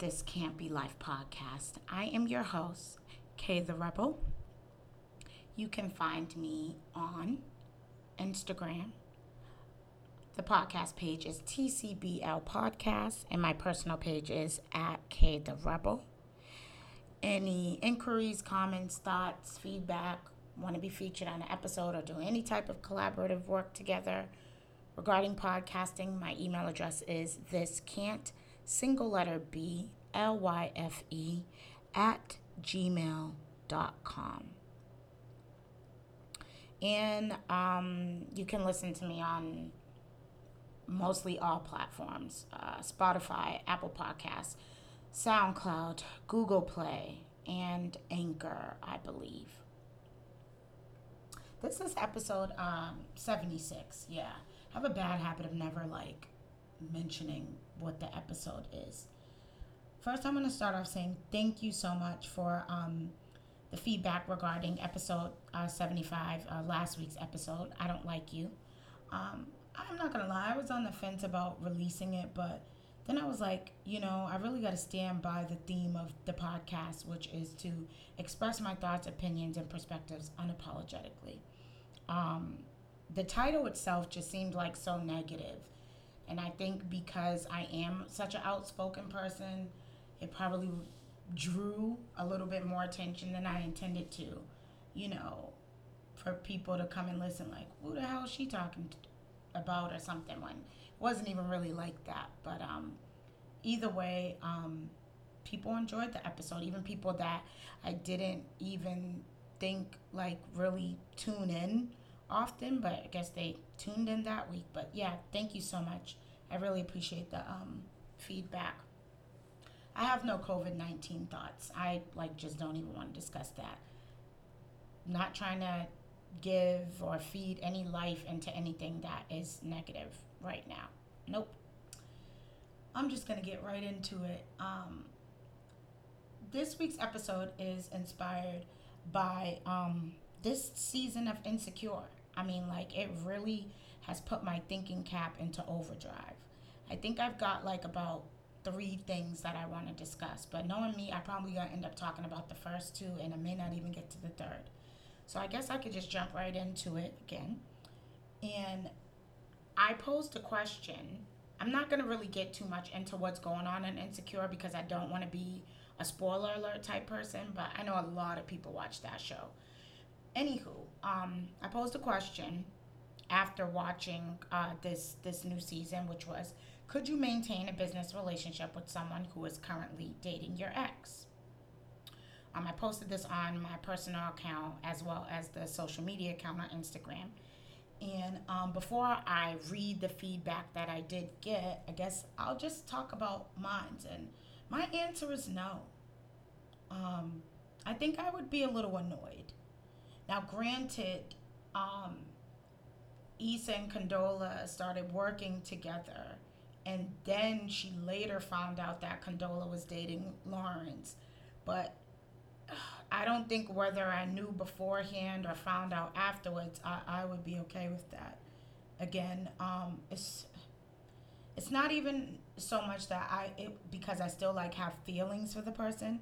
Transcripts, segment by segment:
this Can't Be Life podcast. I am your host, Kay the Rebel. You can find me on Instagram. The podcast page is TCBL Podcast, and my personal page is at K the Rebel. Any inquiries, comments, thoughts, feedback, want to be featured on an episode, or do any type of collaborative work together regarding podcasting, my email address is this can't single letter B L Y F E at gmail.com. And um, you can listen to me on mostly all platforms uh, Spotify, Apple Podcasts, SoundCloud, Google Play, and Anchor, I believe. This is episode um, 76. Yeah. I have a bad habit of never like mentioning what the episode is. First, I'm going to start off saying thank you so much for um, the feedback regarding episode uh, 75, uh, last week's episode. I don't like you. Um, I'm not going to lie, I was on the fence about releasing it, but then I was like, you know, I really got to stand by the theme of the podcast, which is to express my thoughts, opinions, and perspectives unapologetically. Um, the title itself just seemed like so negative. And I think because I am such an outspoken person, it probably drew a little bit more attention than I intended to. You know, for people to come and listen, like, who the hell is she talking about or something when it wasn't even really like that. But um, either way, um, people enjoyed the episode, even people that I didn't even think like really tune in often, but I guess they tuned in that week. But yeah, thank you so much. I really appreciate the um, feedback. I have no COVID 19 thoughts. I like just don't even want to discuss that. Not trying to give or feed any life into anything that is negative right now. Nope. I'm just going to get right into it. Um, this week's episode is inspired by um, this season of Insecure. I mean, like, it really has put my thinking cap into overdrive. I think I've got like about three things that I want to discuss, but knowing me, I probably gonna end up talking about the first two and I may not even get to the third. So I guess I could just jump right into it again. And I posed a question. I'm not gonna really get too much into what's going on in Insecure because I don't want to be a spoiler alert type person, but I know a lot of people watch that show. Anywho, um, I posed a question after watching uh, this this new season, which was, could you maintain a business relationship with someone who is currently dating your ex? Um, I posted this on my personal account as well as the social media account on Instagram. And um, before I read the feedback that I did get, I guess I'll just talk about mine. And my answer is no. Um, I think I would be a little annoyed now, granted, um, Issa and Condola started working together, and then she later found out that Condola was dating Lawrence. But I don't think whether I knew beforehand or found out afterwards, I, I would be okay with that. Again, um, it's it's not even so much that I it because I still like have feelings for the person.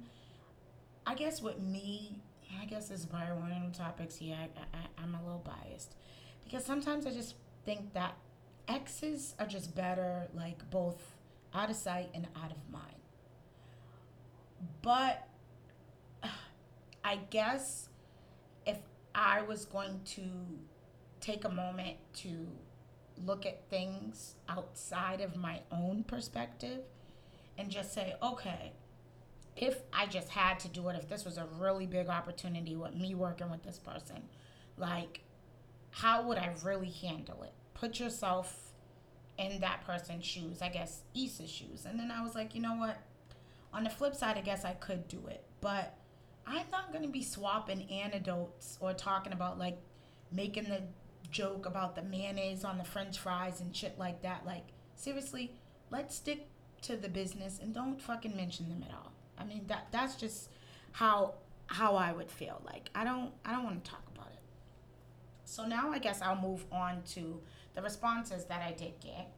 I guess with me, I guess this is probably one of the topics here. I, I, I'm a little biased because sometimes I just think that exes are just better, like both out of sight and out of mind. But I guess if I was going to take a moment to look at things outside of my own perspective and just say, okay, if I just had to do it, if this was a really big opportunity with me working with this person, like, how would I really handle it? Put yourself in that person's shoes, I guess Issa's shoes. And then I was like, you know what? On the flip side, I guess I could do it. But I'm not going to be swapping anecdotes or talking about like making the joke about the mayonnaise on the french fries and shit like that. Like, seriously, let's stick to the business and don't fucking mention them at all. I mean that that's just how how I would feel. Like I don't I don't want to talk about it. So now I guess I'll move on to the responses that I did get.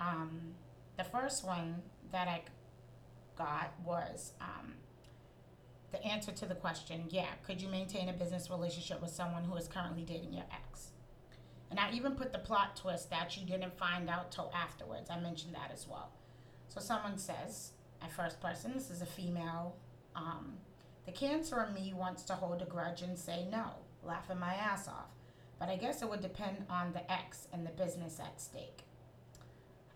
Um, the first one that I got was um, the answer to the question yeah, could you maintain a business relationship with someone who is currently dating your ex? And I even put the plot twist that you didn't find out till afterwards. I mentioned that as well. So someone says, a first person, this is a female, um, the cancer in me wants to hold a grudge and say no, laughing my ass off. But I guess it would depend on the ex and the business at stake.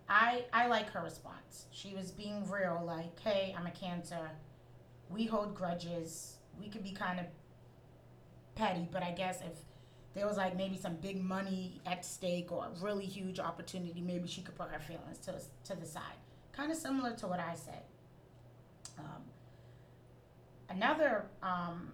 I I like her response. She was being real, like, hey, I'm a cancer. We hold grudges. We could be kind of petty, but I guess if there was like maybe some big money at stake or a really huge opportunity, maybe she could put her feelings to to the side. Kind of similar to what I said. Um, another um,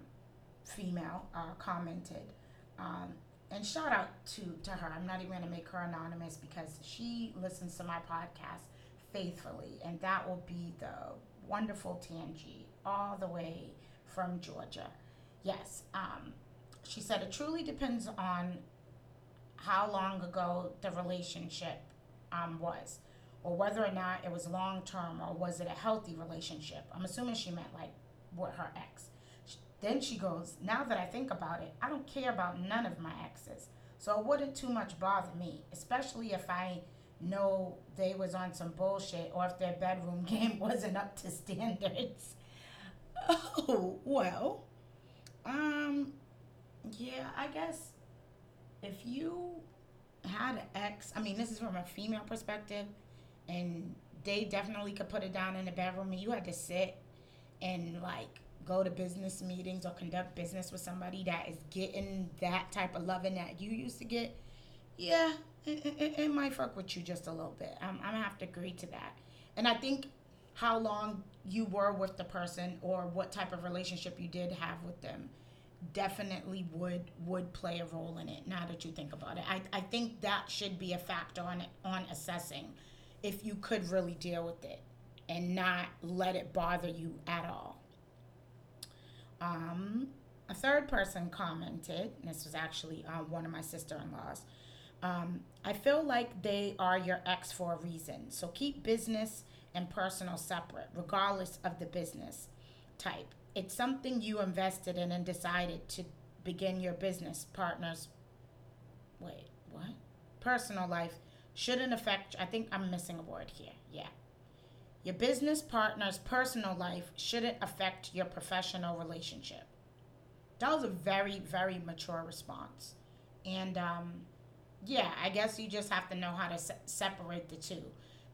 female uh, commented, um, and shout out to, to her. I'm not even going to make her anonymous because she listens to my podcast faithfully, and that will be the wonderful Tangi all the way from Georgia. Yes, um, she said it truly depends on how long ago the relationship um, was, or whether or not it was long term, or was it a healthy relationship. I'm assuming she meant like with her ex. Then she goes, Now that I think about it, I don't care about none of my exes. So it wouldn't too much bother me, especially if I know they was on some bullshit or if their bedroom game wasn't up to standards. Oh, well. Um yeah, I guess if you had an ex, I mean, this is from a female perspective, and they definitely could put it down in the bedroom, and you had to sit and like go to business meetings or conduct business with somebody that is getting that type of loving that you used to get, yeah, it, it, it might fuck with you just a little bit. I'm, I'm gonna have to agree to that. And I think how long you were with the person or what type of relationship you did have with them definitely would would play a role in it now that you think about it i, I think that should be a factor on on assessing if you could really deal with it and not let it bother you at all um, a third person commented, this was actually uh, one of my sister in laws. Um, I feel like they are your ex for a reason. So keep business and personal separate, regardless of the business type. It's something you invested in and decided to begin your business partners. Wait, what? Personal life shouldn't affect. I think I'm missing a word here. Yeah. Your business partner's personal life shouldn't affect your professional relationship. That was a very, very mature response. And um, yeah, I guess you just have to know how to se- separate the two.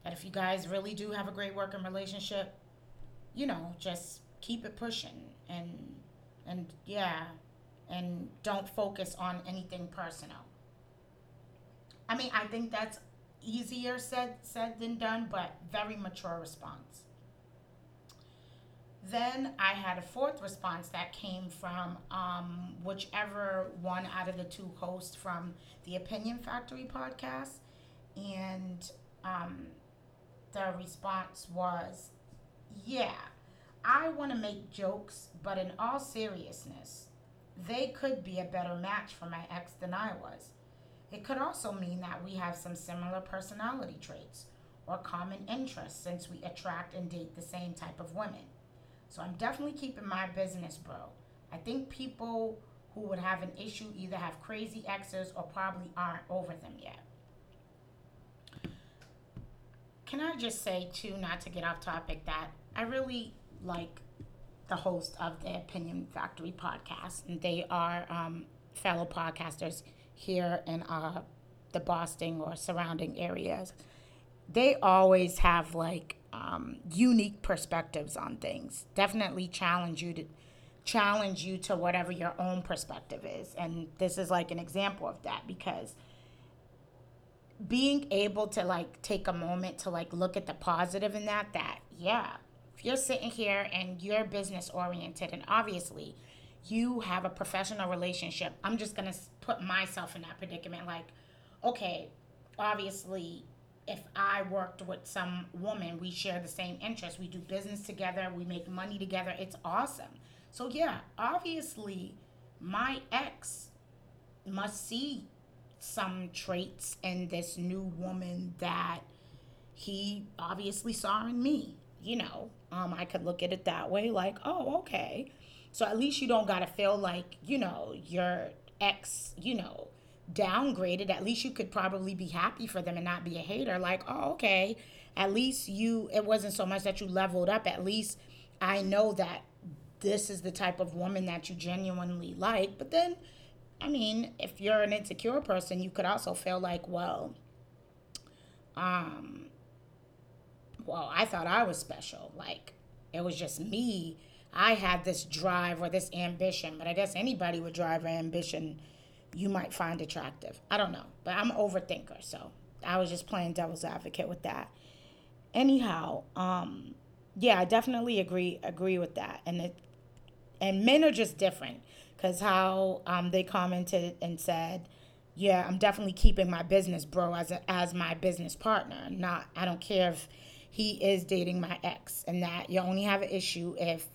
That if you guys really do have a great working relationship, you know, just keep it pushing and and yeah, and don't focus on anything personal. I mean, I think that's easier said said than done, but very mature response. Then I had a fourth response that came from um, whichever one out of the two hosts from the Opinion Factory podcast, and um, the response was, "Yeah, I want to make jokes, but in all seriousness, they could be a better match for my ex than I was." It could also mean that we have some similar personality traits or common interests since we attract and date the same type of women. So I'm definitely keeping my business, bro. I think people who would have an issue either have crazy exes or probably aren't over them yet. Can I just say, too, not to get off topic, that I really like the host of the Opinion Factory podcast, and they are um, fellow podcasters here in uh, the Boston or surrounding areas, they always have like um, unique perspectives on things. Definitely challenge you to challenge you to whatever your own perspective is. And this is like an example of that because being able to like take a moment to like look at the positive in that that yeah if you're sitting here and you're business oriented and obviously you have a professional relationship, I'm just going to put myself in that predicament. Like, okay, obviously, if I worked with some woman, we share the same interests. We do business together, we make money together. It's awesome. So, yeah, obviously, my ex must see some traits in this new woman that he obviously saw in me. You know, um, I could look at it that way, like, oh, okay. So at least you don't gotta feel like, you know, your ex, you know, downgraded. At least you could probably be happy for them and not be a hater. Like, oh, okay. At least you, it wasn't so much that you leveled up. At least I know that this is the type of woman that you genuinely like. But then, I mean, if you're an insecure person, you could also feel like, well, um, well, I thought I was special. Like, it was just me. I had this drive or this ambition, but I guess anybody with drive or ambition you might find attractive. I don't know, but I'm an overthinker, so I was just playing devil's advocate with that. Anyhow, um, yeah, I definitely agree agree with that, and it and men are just different because how um, they commented and said yeah i'm definitely keeping my business bro as a, as my business partner not i don't care if he is dating my ex and that you only have an issue if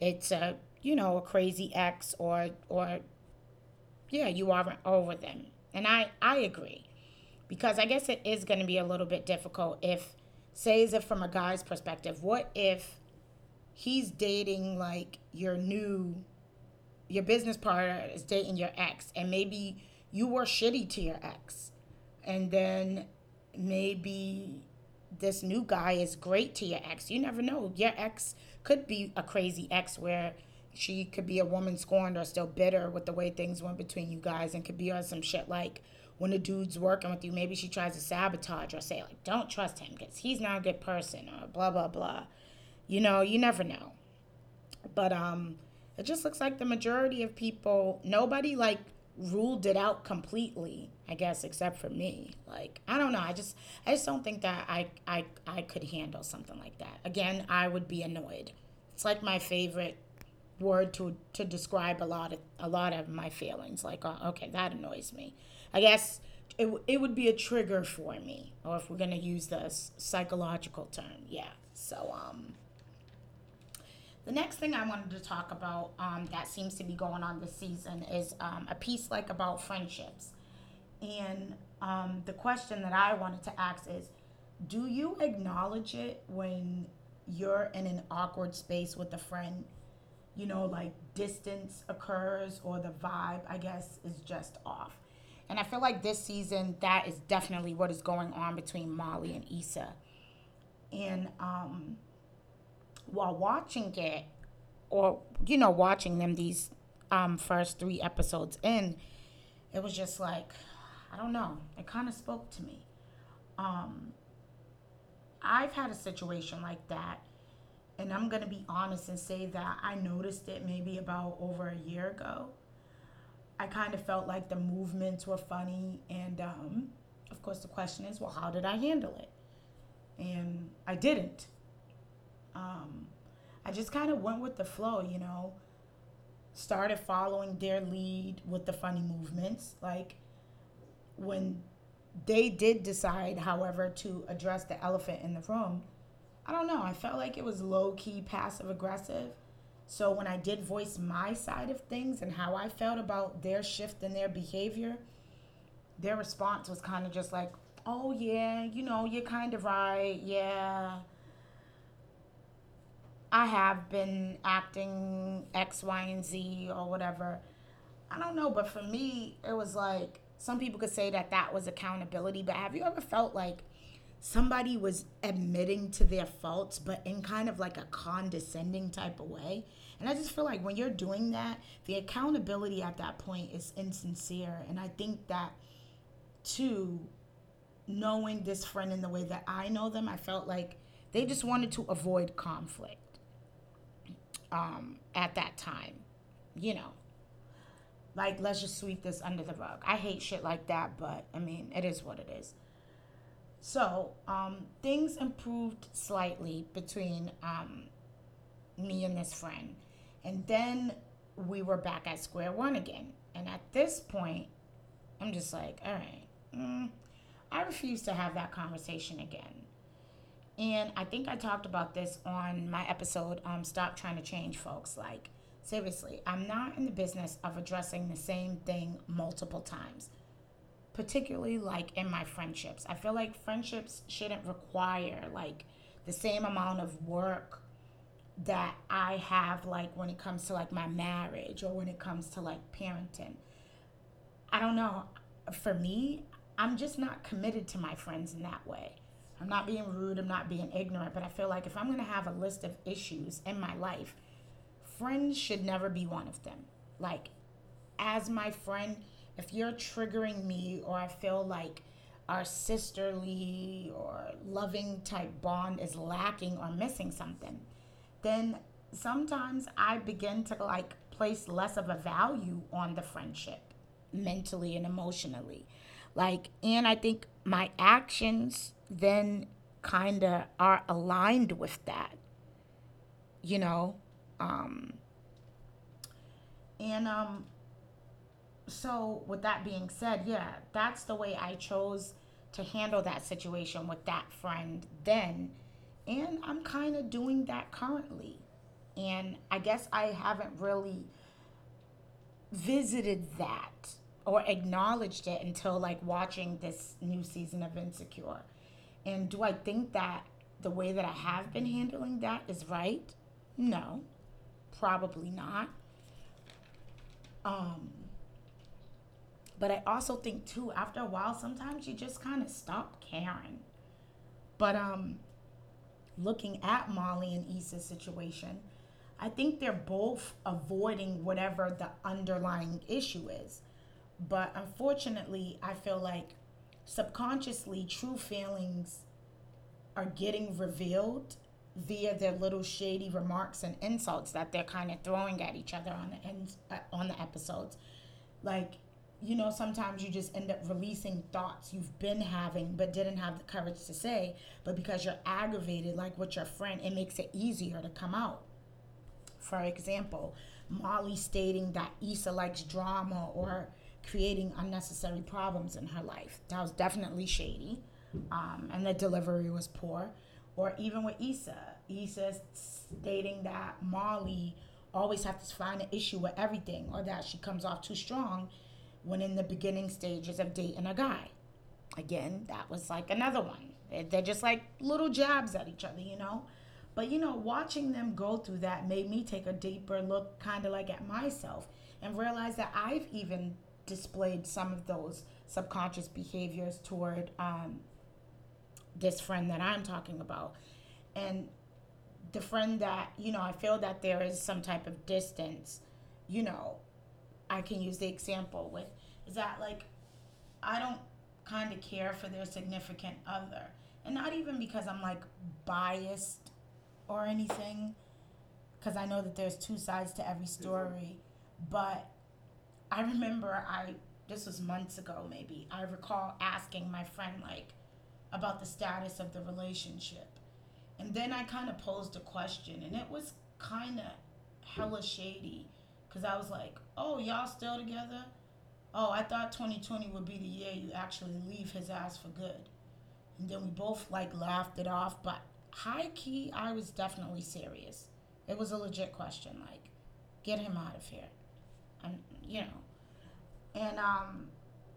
it's a you know a crazy ex or or yeah you aren't over them. And i i agree. Because i guess it is going to be a little bit difficult if say if from a guy's perspective what if he's dating like your new your business partner is dating your ex and maybe you were shitty to your ex and then maybe this new guy is great to your ex. You never know. Your ex could be a crazy ex where she could be a woman scorned or still bitter with the way things went between you guys and could be on some shit like when a dude's working with you maybe she tries to sabotage or say like don't trust him because he's not a good person or blah blah blah you know, you never know. But um it just looks like the majority of people nobody like ruled it out completely, I guess, except for me. Like, I don't know. I just I just don't think that I I I could handle something like that. Again, I would be annoyed. It's like my favorite word to to describe a lot of a lot of my feelings. Like, uh, okay, that annoys me. I guess it, it would be a trigger for me, or if we're gonna use this psychological term, yeah. So um, the next thing I wanted to talk about um, that seems to be going on this season is um, a piece like about friendships. And um, the question that I wanted to ask is Do you acknowledge it when you're in an awkward space with a friend? You know, like distance occurs or the vibe, I guess, is just off. And I feel like this season, that is definitely what is going on between Molly and Issa. And, um, while watching it, or you know, watching them these um, first three episodes in, it was just like, I don't know. It kind of spoke to me. Um, I've had a situation like that, and I'm gonna be honest and say that I noticed it maybe about over a year ago. I kind of felt like the movements were funny, and um, of course, the question is, well, how did I handle it? And I didn't. Um, I just kind of went with the flow, you know. Started following their lead with the funny movements. Like when they did decide, however, to address the elephant in the room, I don't know. I felt like it was low key passive aggressive. So when I did voice my side of things and how I felt about their shift in their behavior, their response was kind of just like, oh, yeah, you know, you're kind of right. Yeah I have been acting X, Y, and Z or whatever. I don't know, but for me, it was like some people could say that that was accountability, but have you ever felt like somebody was admitting to their faults, but in kind of like a condescending type of way? And I just feel like when you're doing that, the accountability at that point is insincere. And I think that, too, knowing this friend in the way that I know them, I felt like they just wanted to avoid conflict um, at that time. You know, like let's just sweep this under the rug. I hate shit like that, but I mean, it is what it is. So um, things improved slightly between um, me and this friend, and then we were back at square one again. And at this point, I'm just like, all right, mm, I refuse to have that conversation again. And I think I talked about this on my episode, um, Stop Trying to Change Folks. Like, seriously, I'm not in the business of addressing the same thing multiple times. particularly like in my friendships. I feel like friendships shouldn't require like the same amount of work that I have like when it comes to like my marriage or when it comes to like parenting. I don't know. For me, I'm just not committed to my friends in that way. I'm not being rude, I'm not being ignorant, but I feel like if I'm going to have a list of issues in my life, friends should never be one of them. Like, as my friend, if you're triggering me or I feel like our sisterly or loving type bond is lacking or missing something, then sometimes I begin to like place less of a value on the friendship mentally and emotionally. Like, and I think my actions then kind of are aligned with that, you know? Um, and um, so, with that being said, yeah, that's the way I chose to handle that situation with that friend then. And I'm kind of doing that currently. And I guess I haven't really visited that or acknowledged it until like watching this new season of Insecure. And do I think that the way that I have been handling that is right? No, probably not. Um, but I also think too, after a while, sometimes you just kind of stop caring. But um, looking at Molly and Issa's situation, I think they're both avoiding whatever the underlying issue is. But unfortunately, I feel like subconsciously true feelings are getting revealed via their little shady remarks and insults that they're kind of throwing at each other on the ends, uh, on the episodes. Like, you know, sometimes you just end up releasing thoughts you've been having but didn't have the courage to say, but because you're aggravated, like with your friend, it makes it easier to come out. For example, Molly stating that Issa likes drama or creating unnecessary problems in her life. That was definitely shady, um, and the delivery was poor. Or even with Issa, Issa stating that Molly always has to find an issue with everything, or that she comes off too strong when in the beginning stages of dating a guy. Again, that was like another one. They're just like little jabs at each other, you know. But you know, watching them go through that made me take a deeper look, kind of like at myself, and realize that I've even displayed some of those subconscious behaviors toward um, this friend that I'm talking about. And the friend that, you know, I feel that there is some type of distance, you know, I can use the example with is that like I don't kind of care for their significant other. And not even because I'm like biased or anything, because I know that there's two sides to every story. But I remember I this was months ago maybe. I recall asking my friend like about the status of the relationship. And then I kind of posed a question and it was kind of hella shady cuz I was like, "Oh, y'all still together?" Oh, I thought 2020 would be the year you actually leave his ass for good. And then we both like laughed it off, but high key I was definitely serious. It was a legit question like, "Get him out of here." And you know. And um,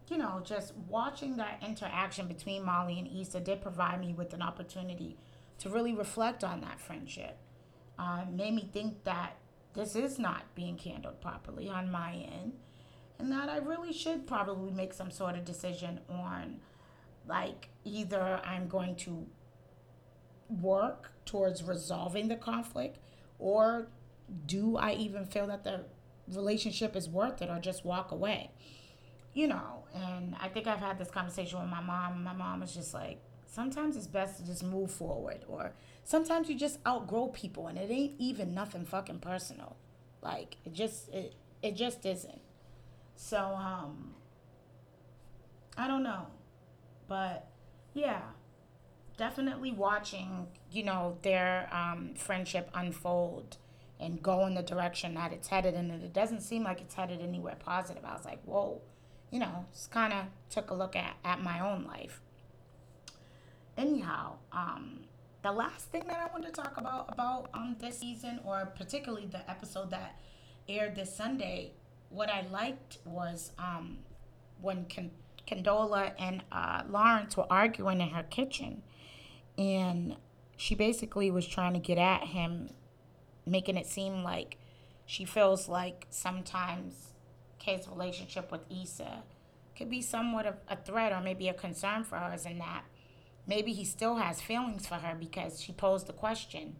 you know, just watching that interaction between Molly and Issa did provide me with an opportunity to really reflect on that friendship. Uh, made me think that this is not being handled properly on my end, and that I really should probably make some sort of decision on, like, either I'm going to work towards resolving the conflict, or do I even feel that the relationship is worth it or just walk away. You know, and I think I've had this conversation with my mom. My mom is just like, sometimes it's best to just move forward, or sometimes you just outgrow people, and it ain't even nothing fucking personal. Like it just it it just isn't. So um, I don't know, but yeah, definitely watching you know their um, friendship unfold and go in the direction that it's headed and it doesn't seem like it's headed anywhere positive. I was like whoa you know just kind of took a look at, at my own life. Anyhow um, the last thing that i want to talk about about um, this season or particularly the episode that aired this sunday what i liked was um, when Con- Condola and uh, Lawrence were arguing in her kitchen, and she basically was trying to get at him, making it seem like she feels like sometimes Kay's relationship with Issa could be somewhat of a threat or maybe a concern for hers, and that maybe he still has feelings for her because she posed the question.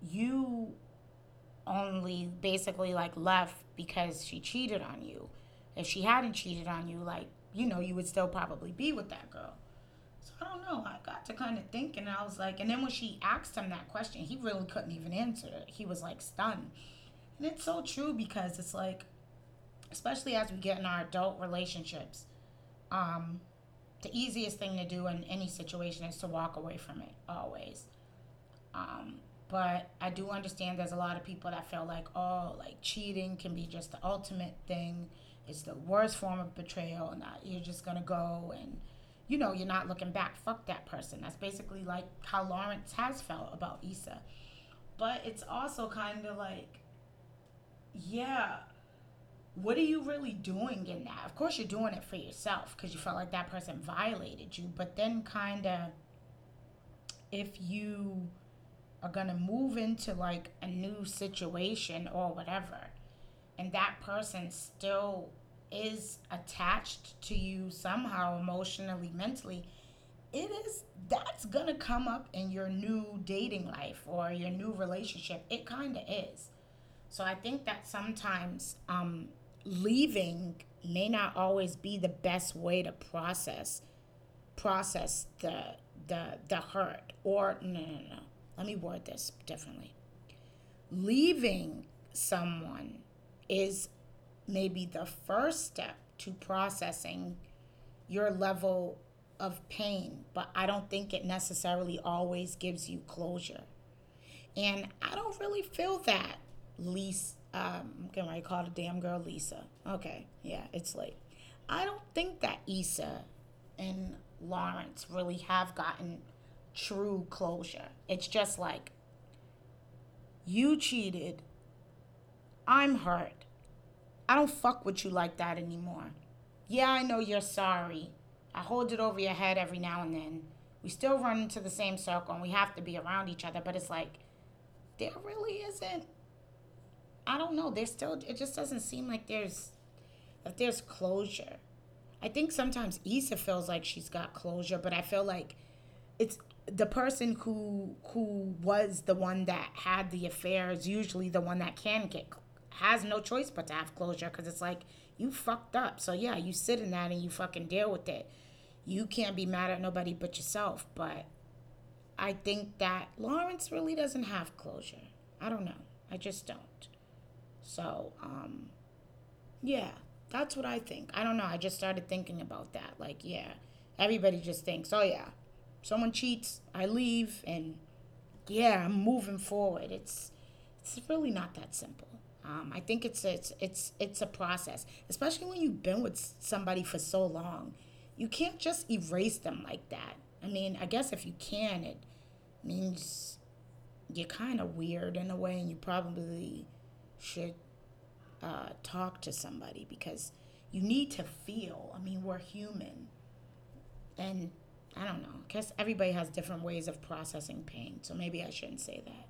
You only basically like left because she cheated on you. If she hadn't cheated on you, like, you know, you would still probably be with that girl. So I don't know. I got to kind of thinking, and I was like, and then when she asked him that question, he really couldn't even answer it. He was like stunned. And it's so true because it's like, especially as we get in our adult relationships, um, the easiest thing to do in any situation is to walk away from it always. Um, but I do understand there's a lot of people that feel like, oh, like cheating can be just the ultimate thing. It's the worst form of betrayal, and that you're just gonna go and, you know, you're not looking back. Fuck that person. That's basically like how Lawrence has felt about Issa. But it's also kind of like, yeah, what are you really doing in that? Of course, you're doing it for yourself because you felt like that person violated you. But then, kind of, if you are going to move into like a new situation or whatever and that person still is attached to you somehow emotionally mentally it is that's to come up in your new dating life or your new relationship. It kind of is. So i think that sometimes um, leaving may not always be the best way to process process the the the hurt or no no no. Let me word this differently. Leaving someone is maybe the first step to processing your level of pain, but I don't think it necessarily always gives you closure. And I don't really feel that, Lisa. Um, I'm going to call the damn girl Lisa. Okay, yeah, it's late. I don't think that Issa and Lawrence really have gotten true closure. It's just like, you cheated. I'm hurt. I don't fuck with you like that anymore. Yeah, I know you're sorry. I hold it over your head every now and then. We still run into the same circle and we have to be around each other, but it's like, there really isn't. I don't know. There's still, it just doesn't seem like there's, that there's closure. I think sometimes Issa feels like she's got closure, but I feel like it's the person who who was the one that had the affair is usually the one that can get has no choice but to have closure because it's like you fucked up. So yeah, you sit in that and you fucking deal with it. You can't be mad at nobody but yourself. But I think that Lawrence really doesn't have closure. I don't know. I just don't. So um, yeah, that's what I think. I don't know. I just started thinking about that. Like yeah, everybody just thinks, oh yeah someone cheats, I leave, and yeah, I'm moving forward. It's it's really not that simple. Um, I think it's it's it's it's a process, especially when you've been with somebody for so long. You can't just erase them like that. I mean, I guess if you can, it means you're kind of weird in a way, and you probably should uh, talk to somebody because you need to feel. I mean, we're human, and I don't know. I guess everybody has different ways of processing pain, so maybe I shouldn't say that.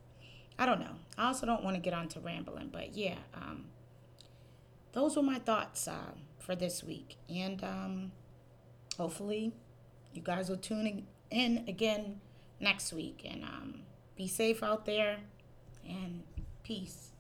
I don't know. I also don't want to get on to rambling, but yeah, um, those were my thoughts uh, for this week. And um, hopefully, you guys will tune in again next week. And um, be safe out there, and peace.